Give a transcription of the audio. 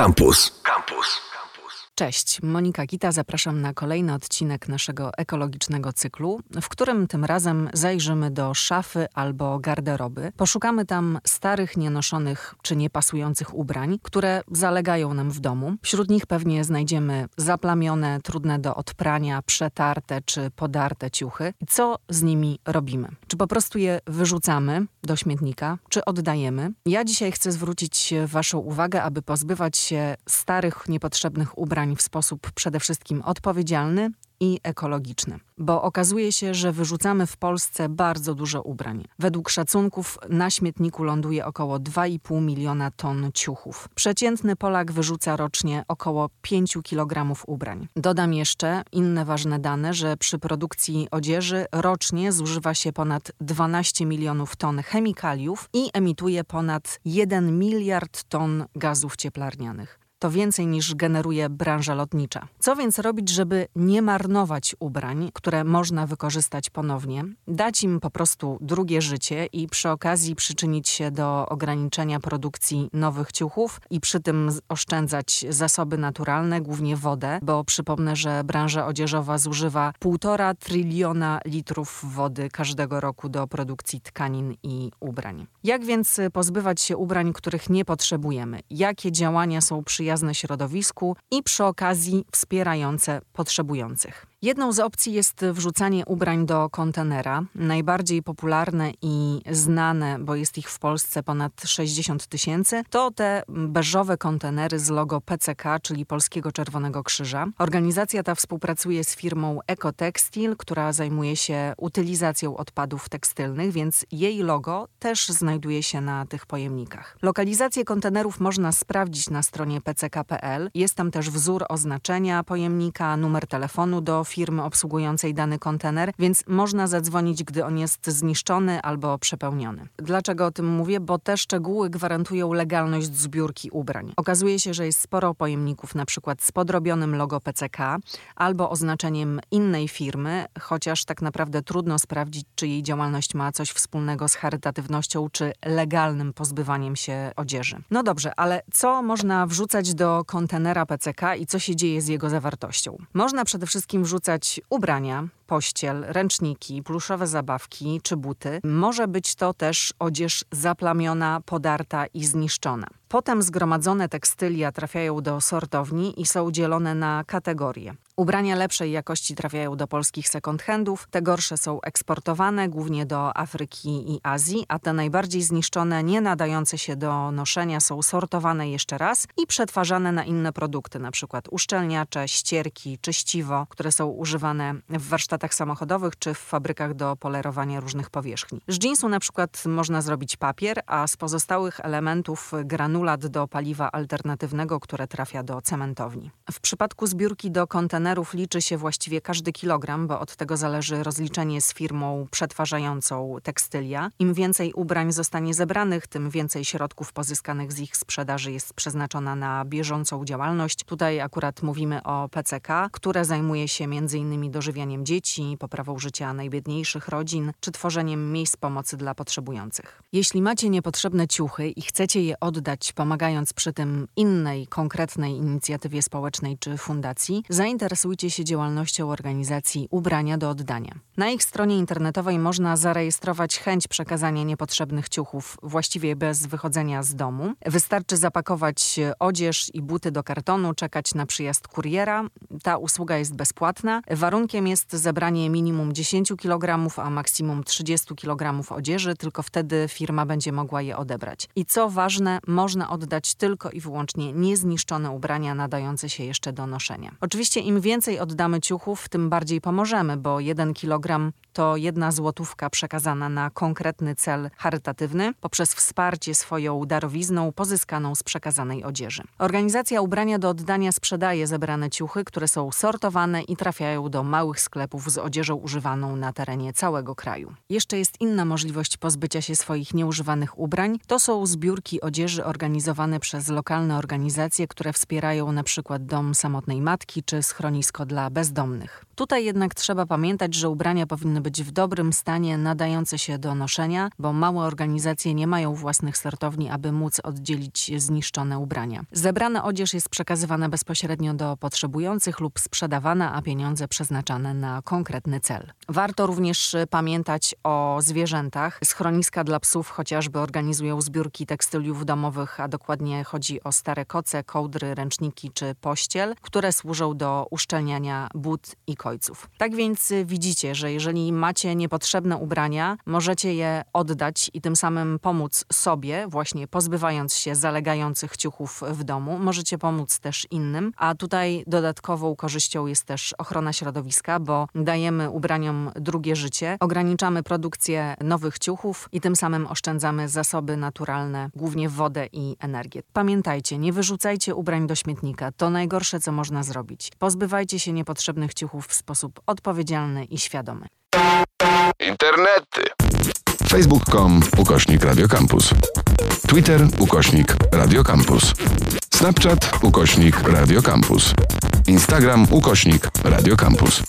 Campus. Campus. Cześć, Monika Gita, zapraszam na kolejny odcinek naszego ekologicznego cyklu, w którym tym razem zajrzymy do szafy albo garderoby. Poszukamy tam starych, nienoszonych czy niepasujących ubrań, które zalegają nam w domu. Wśród nich pewnie znajdziemy zaplamione, trudne do odprania, przetarte czy podarte ciuchy. Co z nimi robimy? Czy po prostu je wyrzucamy do śmietnika, czy oddajemy? Ja dzisiaj chcę zwrócić Waszą uwagę, aby pozbywać się starych, niepotrzebnych ubrań w sposób przede wszystkim odpowiedzialny i ekologiczny. Bo okazuje się, że wyrzucamy w Polsce bardzo dużo ubrań. Według szacunków na śmietniku ląduje około 2,5 miliona ton ciuchów. Przeciętny Polak wyrzuca rocznie około 5 kg ubrań. Dodam jeszcze inne ważne dane, że przy produkcji odzieży rocznie zużywa się ponad 12 milionów ton chemikaliów i emituje ponad 1 miliard ton gazów cieplarnianych to więcej niż generuje branża lotnicza. Co więc robić, żeby nie marnować ubrań, które można wykorzystać ponownie, dać im po prostu drugie życie i przy okazji przyczynić się do ograniczenia produkcji nowych ciuchów i przy tym oszczędzać zasoby naturalne, głównie wodę, bo przypomnę, że branża odzieżowa zużywa 1,5 tryliona litrów wody każdego roku do produkcji tkanin i ubrań. Jak więc pozbywać się ubrań, których nie potrzebujemy? Jakie działania są przyjazne przyjazne środowisku i przy okazji wspierające potrzebujących. Jedną z opcji jest wrzucanie ubrań do kontenera. Najbardziej popularne i znane, bo jest ich w Polsce ponad 60 tysięcy, to te beżowe kontenery z logo PCK, czyli Polskiego Czerwonego Krzyża. Organizacja ta współpracuje z firmą Ecotextil, która zajmuje się utylizacją odpadów tekstylnych, więc jej logo też znajduje się na tych pojemnikach. Lokalizację kontenerów można sprawdzić na stronie pck.pl. Jest tam też wzór oznaczenia pojemnika, numer telefonu do firmy obsługującej dany kontener, więc można zadzwonić, gdy on jest zniszczony albo przepełniony. Dlaczego o tym mówię? Bo te szczegóły gwarantują legalność zbiórki ubrań. Okazuje się, że jest sporo pojemników, na przykład z podrobionym logo PCK albo oznaczeniem innej firmy, chociaż tak naprawdę trudno sprawdzić, czy jej działalność ma coś wspólnego z charytatywnością czy legalnym pozbywaniem się odzieży. No dobrze, ale co można wrzucać do kontenera PCK i co się dzieje z jego zawartością? Można przede wszystkim wrzucać ubrania, pościel, ręczniki, pluszowe zabawki czy buty. Może być to też odzież zaplamiona, podarta i zniszczona. Potem zgromadzone tekstylia trafiają do sortowni i są dzielone na kategorie. Ubrania lepszej jakości trafiają do polskich second-handów, te gorsze są eksportowane głównie do Afryki i Azji, a te najbardziej zniszczone, nie nadające się do noszenia są sortowane jeszcze raz i przetwarzane na inne produkty, np. uszczelniacze, ścierki, czyściwo, które są używane w warsztatach samochodowych czy w fabrykach do polerowania różnych powierzchni. Z jeansu na przykład można zrobić papier, a z pozostałych elementów granulat do paliwa alternatywnego, które trafia do cementowni. W przypadku zbiórki do kontenerów liczy się właściwie każdy kilogram, bo od tego zależy rozliczenie z firmą przetwarzającą tekstylia. Im więcej ubrań zostanie zebranych, tym więcej środków pozyskanych z ich sprzedaży jest przeznaczona na bieżącą działalność. Tutaj akurat mówimy o PCK, które zajmuje się m.in. dożywianiem dzieci, poprawą życia najbiedniejszych rodzin, czy tworzeniem miejsc pomocy dla potrzebujących. Jeśli macie niepotrzebne ciuchy i chcecie je oddać, pomagając przy tym innej, konkretnej inicjatywie społecznej czy fundacji, zainteresujcie interesujcie się działalnością organizacji Ubrania do Oddania. Na ich stronie internetowej można zarejestrować chęć przekazania niepotrzebnych ciuchów właściwie bez wychodzenia z domu. Wystarczy zapakować odzież i buty do kartonu, czekać na przyjazd kuriera. Ta usługa jest bezpłatna. Warunkiem jest zebranie minimum 10 kg, a maksimum 30 kg odzieży, tylko wtedy firma będzie mogła je odebrać. I co ważne, można oddać tylko i wyłącznie niezniszczone ubrania nadające się jeszcze do noszenia. Oczywiście im więcej oddamy ciuchów, tym bardziej pomożemy, bo jeden kilogram to jedna złotówka przekazana na konkretny cel charytatywny poprzez wsparcie swoją darowizną pozyskaną z przekazanej odzieży. Organizacja Ubrania do Oddania sprzedaje zebrane ciuchy, które są sortowane i trafiają do małych sklepów z odzieżą używaną na terenie całego kraju. Jeszcze jest inna możliwość pozbycia się swoich nieużywanych ubrań. To są zbiórki odzieży organizowane przez lokalne organizacje, które wspierają przykład Dom Samotnej Matki czy schronisko dla bezdomnych. Tutaj jednak trzeba pamiętać, że ubrania powinny być w dobrym stanie, nadające się do noszenia, bo małe organizacje nie mają własnych sortowni, aby móc oddzielić zniszczone ubrania. Zebrana odzież jest przekazywana bezpośrednio do potrzebujących lub sprzedawana, a pieniądze przeznaczane na konkretny cel. Warto również pamiętać o zwierzętach. Schroniska dla psów chociażby organizują zbiórki tekstyliów domowych, a dokładnie chodzi o stare koce, kołdry, ręczniki czy pościel, które służą do uszczelniania but i kojców. Tak więc widzicie, że macie niepotrzebne ubrania, możecie je oddać i tym samym pomóc sobie, właśnie pozbywając się zalegających ciuchów w domu. Możecie pomóc też innym, a tutaj dodatkową korzyścią jest też ochrona środowiska, bo dajemy ubraniom drugie życie, ograniczamy produkcję nowych ciuchów i tym samym oszczędzamy zasoby naturalne, głównie wodę i energię. Pamiętajcie, nie wyrzucajcie ubrań do śmietnika. To najgorsze, co można zrobić. Pozbywajcie się niepotrzebnych ciuchów w sposób odpowiedzialny i świadomy. Internety. Facebook.com ukośnik Radiocampus. Twitter ukośnik Radiocampus. Snapchat ukośnik Radiocampus. Instagram ukośnik Radiocampus.